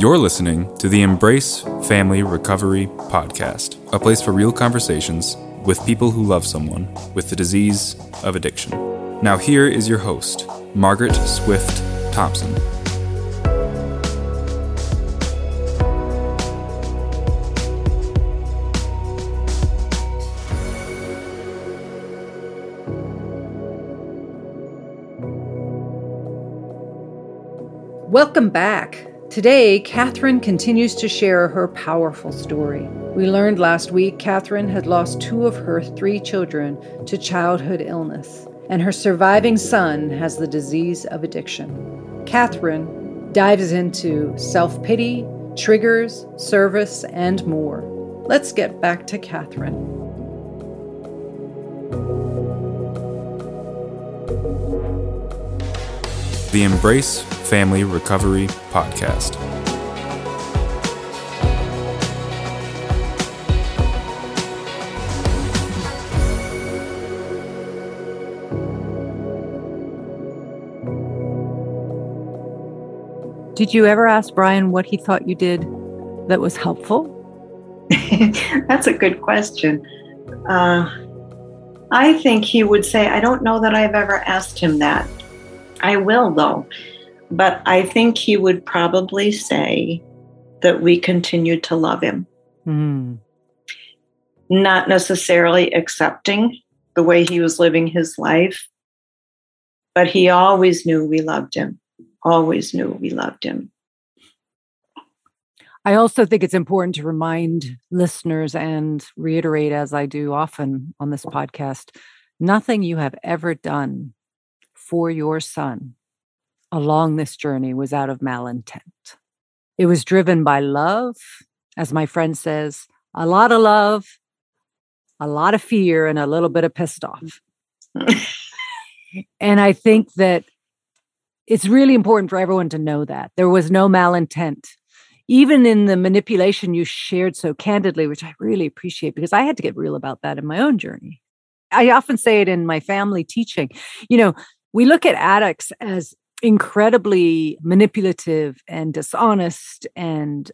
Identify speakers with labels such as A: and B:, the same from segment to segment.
A: You're listening to the Embrace Family Recovery Podcast, a place for real conversations with people who love someone with the disease of addiction. Now, here is your host, Margaret Swift Thompson.
B: Welcome back. Today, Kathryn continues to share her powerful story. We learned last week Kathryn had lost two of her three children to childhood illness, and her surviving son has the disease of addiction. Kathryn dives into self pity, triggers, service, and more. Let's get back to Kathryn.
A: The Embrace Family Recovery Podcast.
B: Did you ever ask Brian what he thought you did that was helpful?
C: That's a good question. Uh, I think he would say, I don't know that I've ever asked him that. I will, though. But I think he would probably say that we continued to love him. Mm. Not necessarily accepting the way he was living his life, but he always knew we loved him, always knew we loved him.
B: I also think it's important to remind listeners and reiterate, as I do often on this podcast nothing you have ever done for your son along this journey was out of malintent. It was driven by love, as my friend says, a lot of love, a lot of fear, and a little bit of pissed off. and I think that it's really important for everyone to know that there was no malintent. Even in the manipulation you shared so candidly, which I really appreciate because I had to get real about that in my own journey. I often say it in my family teaching. You know, we look at addicts as incredibly manipulative and dishonest. And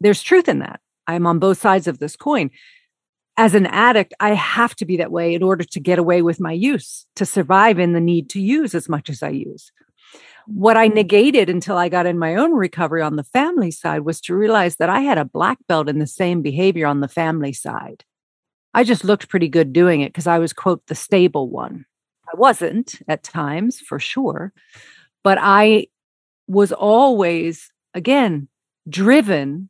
B: there's truth in that. I'm on both sides of this coin. As an addict, I have to be that way in order to get away with my use, to survive in the need to use as much as I use. What I negated until I got in my own recovery on the family side was to realize that I had a black belt in the same behavior on the family side. I just looked pretty good doing it because I was, quote, the stable one. I wasn't at times, for sure, but I was always, again, driven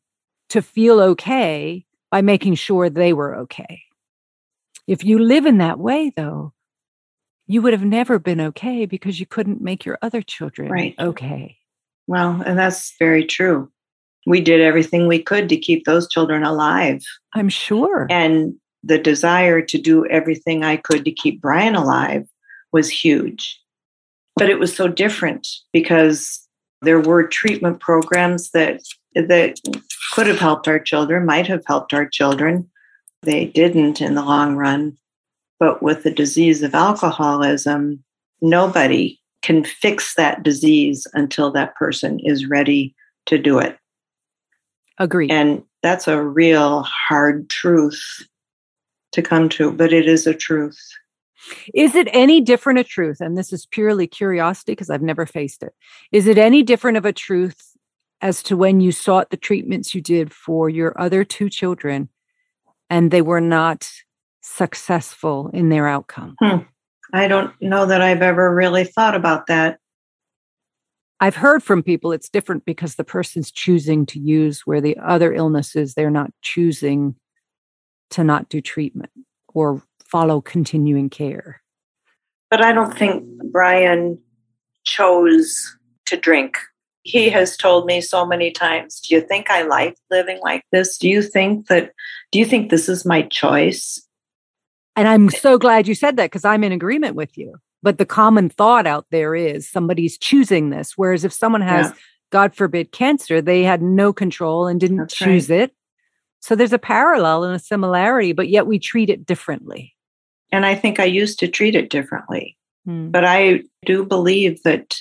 B: to feel okay by making sure they were okay. If you live in that way, though, you would have never been okay because you couldn't make your other children right. okay.
C: Well, and that's very true. We did everything we could to keep those children alive.
B: I'm sure.
C: And the desire to do everything I could to keep Brian alive was huge. But it was so different because there were treatment programs that that could have helped our children, might have helped our children. They didn't in the long run. But with the disease of alcoholism, nobody can fix that disease until that person is ready to do it.
B: Agree.
C: And that's a real hard truth to come to, but it is a truth.
B: Is it any different a truth? And this is purely curiosity because I've never faced it. Is it any different of a truth as to when you sought the treatments you did for your other two children and they were not successful in their outcome?
C: Hmm. I don't know that I've ever really thought about that.
B: I've heard from people it's different because the person's choosing to use where the other illnesses, they're not choosing to not do treatment or follow continuing care.
C: But I don't think Brian chose to drink. He has told me so many times, Do you think I like living like this? Do you think that, do you think this is my choice?
B: And I'm so glad you said that because I'm in agreement with you. But the common thought out there is somebody's choosing this. Whereas if someone has, yeah. God forbid, cancer, they had no control and didn't That's choose right. it. So there's a parallel and a similarity, but yet we treat it differently.
C: And I think I used to treat it differently. Mm. But I do believe that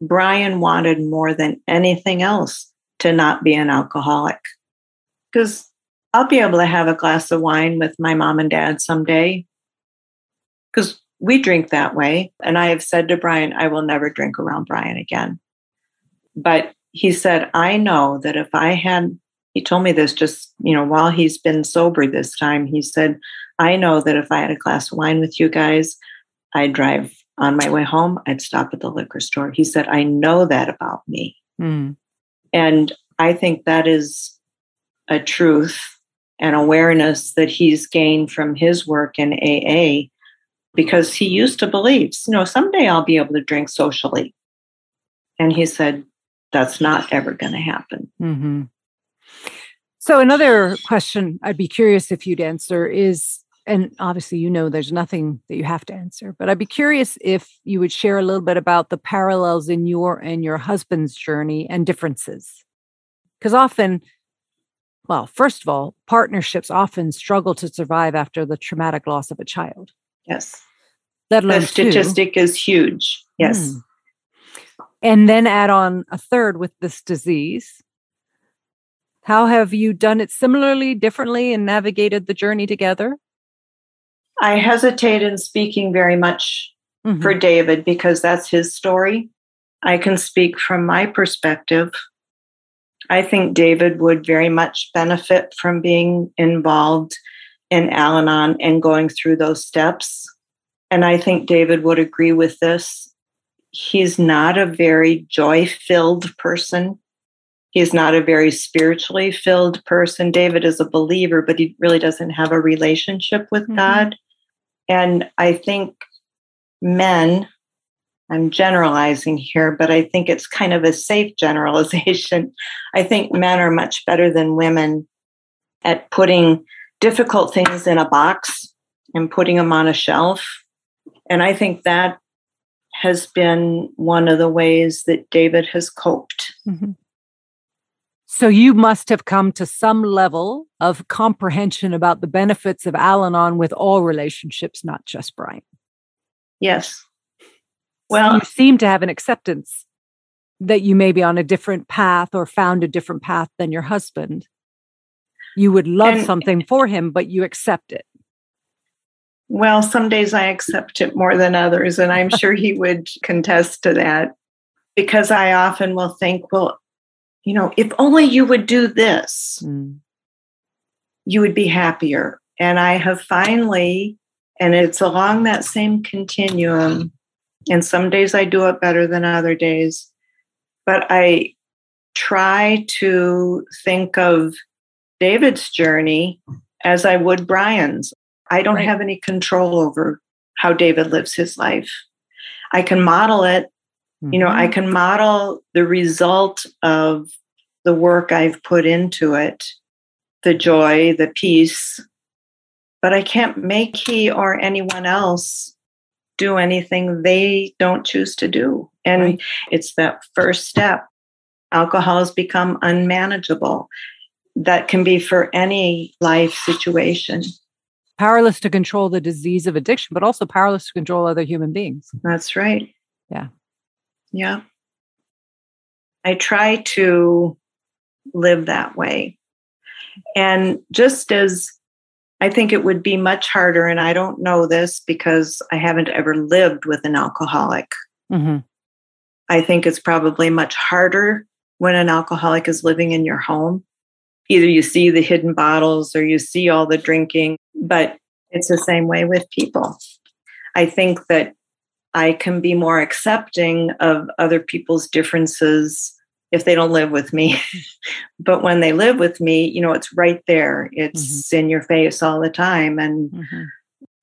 C: Brian wanted more than anything else to not be an alcoholic. Because I'll be able to have a glass of wine with my mom and dad someday. Because we drink that way. And I have said to Brian, I will never drink around Brian again. But he said, I know that if I had, he told me this just, you know, while he's been sober this time, he said, I know that if I had a glass of wine with you guys, I'd drive on my way home, I'd stop at the liquor store. He said, I know that about me. Mm. And I think that is a truth and awareness that he's gained from his work in AA because he used to believe, you know, someday I'll be able to drink socially. And he said, that's not ever going to happen. Mm-hmm.
B: So, another question I'd be curious if you'd answer is and obviously you know there's nothing that you have to answer but i'd be curious if you would share a little bit about the parallels in your and your husband's journey and differences. Because often well first of all partnerships often struggle to survive after the traumatic loss of a child.
C: Yes.
B: That
C: the statistic two. is huge. Yes. Mm.
B: and then add on a third with this disease. How have you done it similarly differently and navigated the journey together
C: I hesitate in speaking very much mm-hmm. for David because that's his story. I can speak from my perspective. I think David would very much benefit from being involved in Al Anon and going through those steps. And I think David would agree with this. He's not a very joy filled person. He's not a very spiritually filled person. David is a believer, but he really doesn't have a relationship with mm-hmm. God. And I think men, I'm generalizing here, but I think it's kind of a safe generalization. I think men are much better than women at putting difficult things in a box and putting them on a shelf. And I think that has been one of the ways that David has coped. Mm-hmm.
B: So you must have come to some level of comprehension about the benefits of Al Anon with all relationships, not just Brian.
C: Yes.
B: Well, so you seem to have an acceptance that you may be on a different path or found a different path than your husband. You would love and, something for him, but you accept it.
C: Well, some days I accept it more than others, and I'm sure he would contest to that because I often will think, well, you know, if only you would do this, mm. you would be happier. And I have finally, and it's along that same continuum. And some days I do it better than other days, but I try to think of David's journey as I would Brian's. I don't right. have any control over how David lives his life. I can model it Mm-hmm. You know, I mm-hmm. can model the result of the work I've put into it, the joy, the peace, but I can't make he or anyone else do anything they don't choose to do. And right. it's that first step. Alcohol has become unmanageable. That can be for any life situation.
B: Powerless to control the disease of addiction, but also powerless to control other human beings.
C: That's right.
B: Yeah.
C: Yeah. I try to live that way. And just as I think it would be much harder, and I don't know this because I haven't ever lived with an alcoholic. Mm-hmm. I think it's probably much harder when an alcoholic is living in your home. Either you see the hidden bottles or you see all the drinking, but it's the same way with people. I think that I can be more accepting of other people's differences if they don't live with me. but when they live with me, you know, it's right there. It's mm-hmm. in your face all the time. And mm-hmm.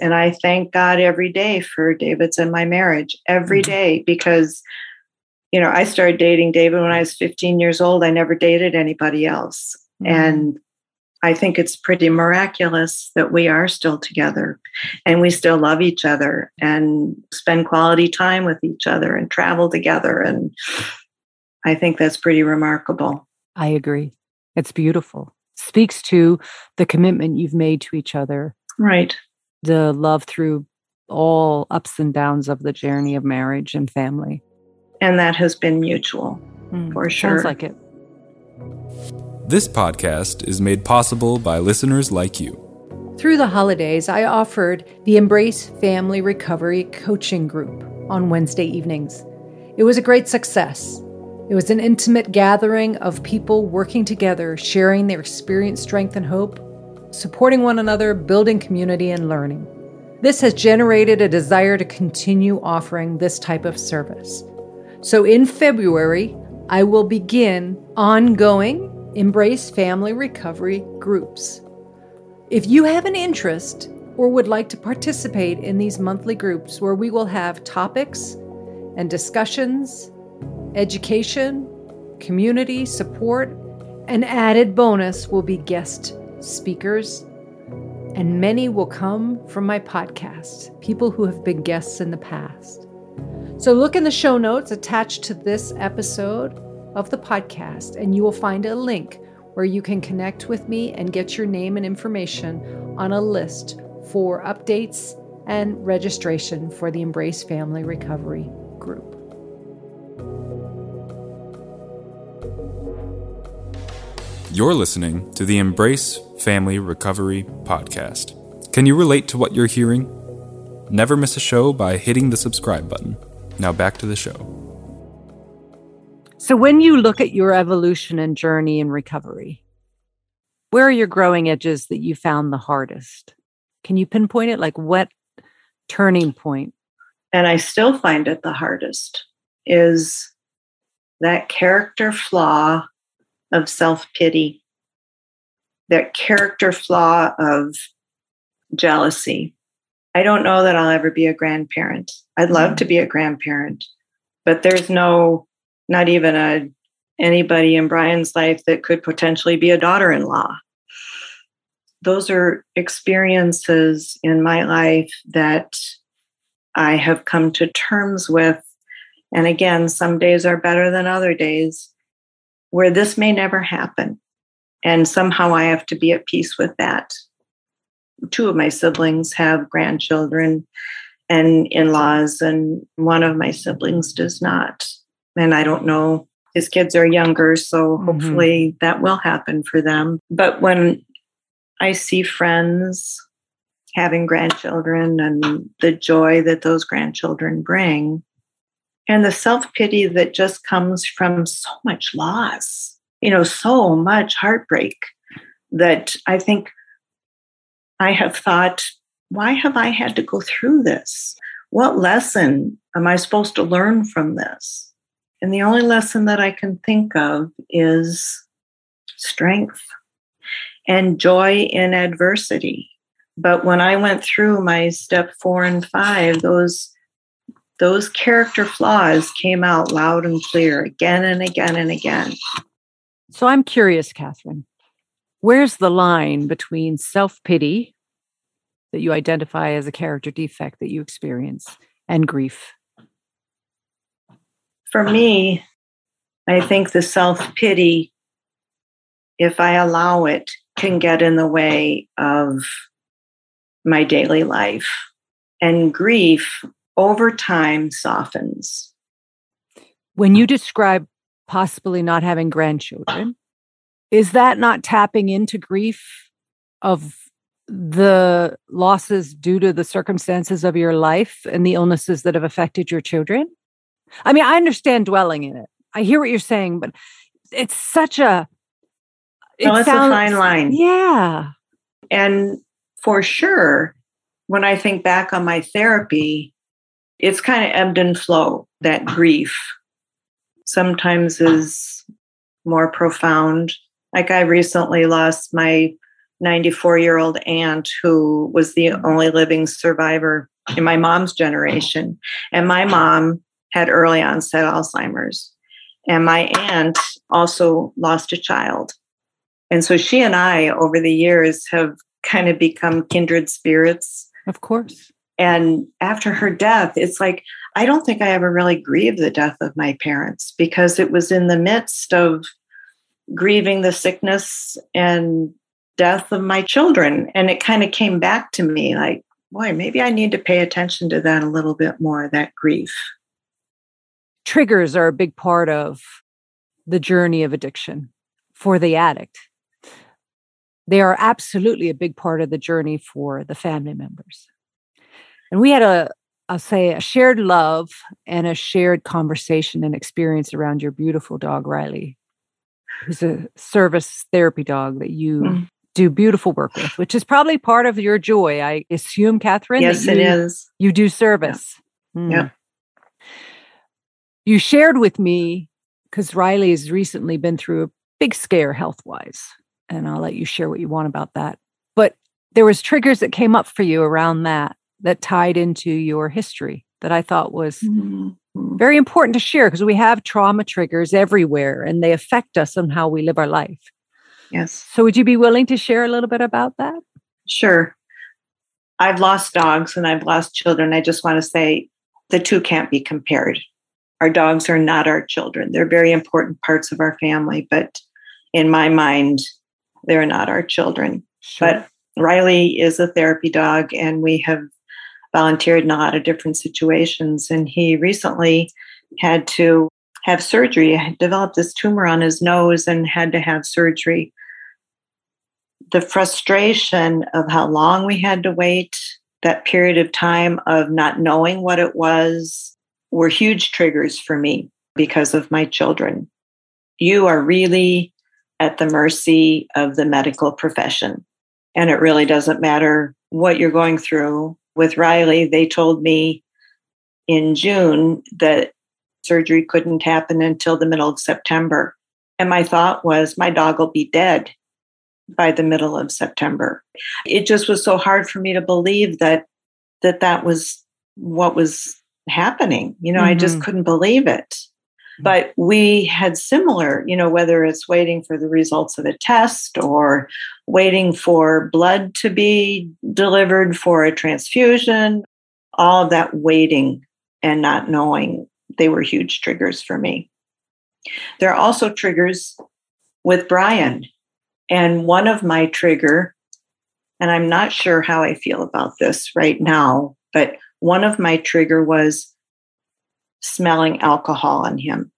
C: and I thank God every day for David's and my marriage every mm-hmm. day because you know, I started dating David when I was 15 years old. I never dated anybody else. Mm-hmm. And I think it's pretty miraculous that we are still together and we still love each other and spend quality time with each other and travel together. And I think that's pretty remarkable.
B: I agree. It's beautiful. Speaks to the commitment you've made to each other.
C: Right.
B: The love through all ups and downs of the journey of marriage and family.
C: And that has been mutual mm, for sure.
B: Sounds like it.
A: This podcast is made possible by listeners like you.
B: Through the holidays, I offered the Embrace Family Recovery Coaching Group on Wednesday evenings. It was a great success. It was an intimate gathering of people working together, sharing their experience, strength, and hope, supporting one another, building community, and learning. This has generated a desire to continue offering this type of service. So in February, I will begin ongoing Embrace Family Recovery groups. If you have an interest or would like to participate in these monthly groups where we will have topics and discussions education, community support, an added bonus will be guest speakers, and many will come from my podcast, people who have been guests in the past. So look in the show notes attached to this episode of the podcast, and you will find a link where you can connect with me and get your name and information on a list for updates and registration for the Embrace Family Recovery group.
A: You're listening to the Embrace Family Recovery Podcast. Can you relate to what you're hearing? Never miss a show by hitting the subscribe button. Now back to the show.
B: So, when you look at your evolution and journey in recovery, where are your growing edges that you found the hardest? Can you pinpoint it? Like, what turning point?
C: And I still find it the hardest is that character flaw of self pity, that character flaw of jealousy. I don't know that I'll ever be a grandparent. I'd love mm. to be a grandparent, but there's no, not even a anybody in Brian's life that could potentially be a daughter-in-law. Those are experiences in my life that I have come to terms with. And again, some days are better than other days where this may never happen. And somehow I have to be at peace with that. Two of my siblings have grandchildren and in laws, and one of my siblings does not. And I don't know, his kids are younger, so mm-hmm. hopefully that will happen for them. But when I see friends having grandchildren and the joy that those grandchildren bring, and the self pity that just comes from so much loss, you know, so much heartbreak that I think I have thought, why have I had to go through this? What lesson am I supposed to learn from this? And the only lesson that I can think of is strength and joy in adversity. But when I went through my step four and five, those those character flaws came out loud and clear again and again and again.
B: So I'm curious, Kathryn, where's the line between self pity that you identify as a character defect that you experience and grief?
C: For me, I think the self pity, if I allow it, can get in the way of my daily life. And grief over time softens.
B: When you describe possibly not having grandchildren, is that not tapping into grief of the losses due to the circumstances of your life and the illnesses that have affected your children? I mean, I understand dwelling in it. I hear what you're saying, but it's such a
C: it no, it's sounds, a fine line.
B: Yeah.
C: And for sure, when I think back on my therapy, it's kind of ebbed and flow that grief sometimes is more profound like i recently lost my 94 year old aunt who was the only living survivor in my mom's generation and my mom had early onset alzheimer's and my aunt also lost a child and so she and i over the years have kind of become kindred spirits
B: of course
C: and after her death, it's like, I don't think I ever really grieved the death of my parents because it was in the midst of grieving the sickness and death of my children. And it kind of came back to me like, boy, maybe I need to pay attention to that a little bit more, that grief.
B: Triggers are a big part of the journey of addiction. for the addict. They are absolutely a big part of the journey for the family members. And we had a, I'll say, a shared love and a shared conversation and experience around your beautiful dog, Riley, who's a service therapy dog that you mm. do beautiful work with, which is probably part of your joy. I assume, Kathryn.
C: Yes,
B: you,
C: it is.
B: You do service.
C: Yeah. Mm. yeah.
B: You shared with me because Riley has recently been through a big scare health wise, and I'll let you share what you want about that. But there was triggers that came up for you around that that tied into your history that I thought was mm-hmm. very important to share because we have trauma triggers everywhere and they affect us on how we live our life.
C: Yes.
B: So, would you be willing to share a little bit about that?
C: Sure. I've lost dogs and I've lost children. I just want to say the two can't be compared. Our dogs are not our children. They're very important parts of our family, but in my mind, they're not our children. Sure. But Riley is a therapy dog, and we have volunteered in a lot of different situations. And he recently had to have surgery, he developed this tumor on his nose and had to have surgery. The frustration of how long we had to wait, that period of time of not knowing what it was, were huge triggers for me because of my children. You are really at the mercy of the medical profession. And it really doesn't matter what you're going through with Riley, they told me in June that surgery couldn't happen until the middle of September. And my thought was, my dog will be dead by the middle of September. It just was so hard for me to believe that that that was what was happening. You know, mm-hmm. I just mm-hmm. couldn't believe it. But we had similar, you know, whether it's waiting for the results of a test or waiting for blood to be delivered for a transfusion, all of that waiting and not knowing, they were huge triggers for me. There are also triggers with Brian. And one of my trigger, and I'm not sure how I feel about this right now, but one of my trigger was smelling alcohol on him.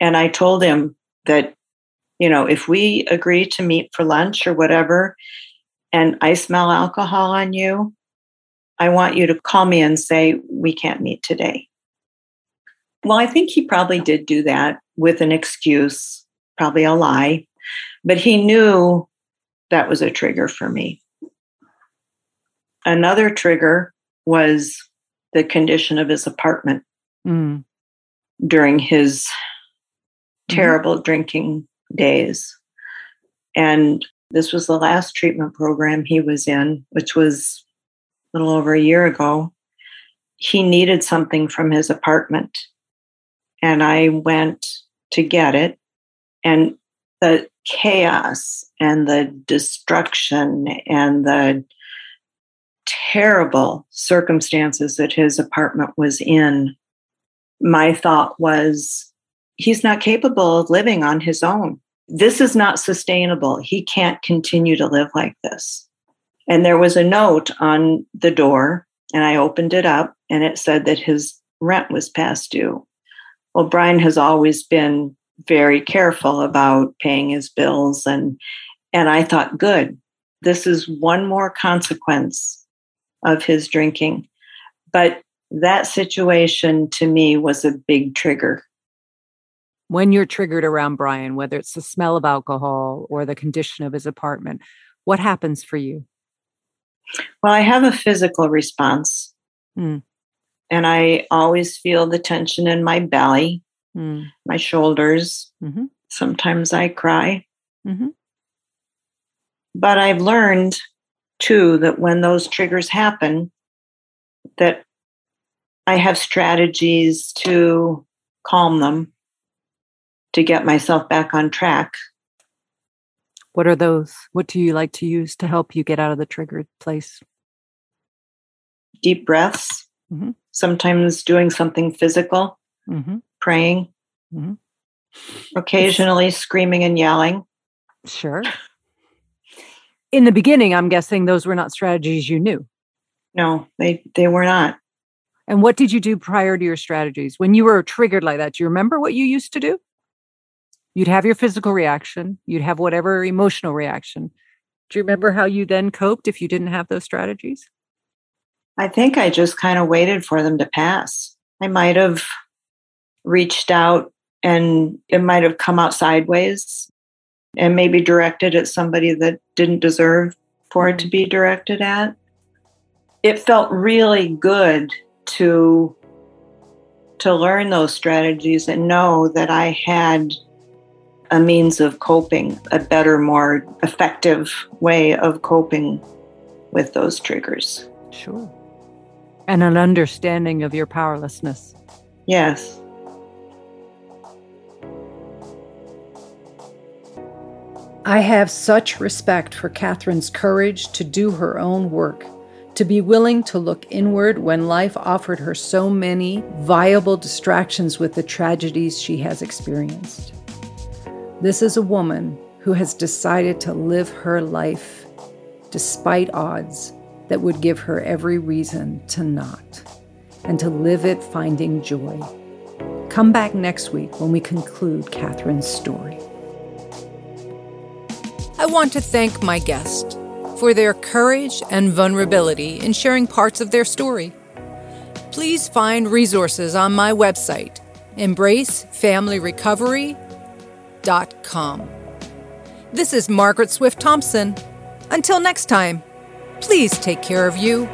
C: And I told him that, you know, if we agree to meet for lunch or whatever, and I smell alcohol on you, I want you to call me and say, we can't meet today. Well, I think he probably did do that with an excuse, probably a lie, but he knew that was a trigger for me. Another trigger was the condition of his apartment mm. during his mm-hmm. terrible mm-hmm. drinking days. And this was the last treatment program he was in, which was a little over a year ago. He needed something from his apartment. And I went to get it. And the chaos and the destruction and the terrible circumstances that his apartment was in, my thought was he's not capable of living on his own. This is not sustainable. He can't continue to live like this. And there was a note on the door, and I opened it up, and it said that his rent was past due. Well, Brian has always been very careful about paying his bills and and I thought good this is one more consequence of his drinking but that situation to me was a big trigger.
B: When you're triggered around Brian, whether it's the smell of alcohol or the condition of his apartment, what happens for you?
C: Well, I have a physical response. Mm. And I always feel the tension in my belly, mm. my shoulders. Mm-hmm. Sometimes I cry. Mm-hmm. But I've learned too that when those triggers happen, that I have strategies to calm them, to get myself back on track.
B: What are those? What do you like to use to help you get out of the triggered place?
C: Deep breaths, mm-hmm. sometimes doing something physical, mm-hmm. praying, mm-hmm. occasionally it's... screaming and yelling.
B: Sure. In the beginning, I'm guessing those were not strategies you knew.
C: No, they they were not.
B: And what did you do prior to your strategies when you were triggered like that? Do you remember what you used to do?
D: You'd have your physical reaction, you'd have whatever emotional reaction. Do you remember how you then coped if you didn't have those strategies?
C: I think I just kind of waited for them to pass. I might have reached out and it might have come out sideways and maybe directed at somebody that didn't deserve for it to be directed at. It felt really good to to learn those strategies and know that I had a means of coping, a better, more effective way of coping with those triggers.
D: Sure. And an understanding of your powerlessness.
C: Yes.
B: I have such respect for Kathryn's courage to do her own work, to be willing to look inward when life offered her so many viable distractions with the tragedies she has experienced. This is a woman who has decided to live her life despite odds that would give her every reason to not, and to live it finding joy. Come back next week when we conclude Kathryn's story. I want to thank my guest for their courage and vulnerability in sharing parts of their story. Please find resources on my website, embracefamilyrecovery.com. This is Margaret Swift Thompson. Until next time, please take care of you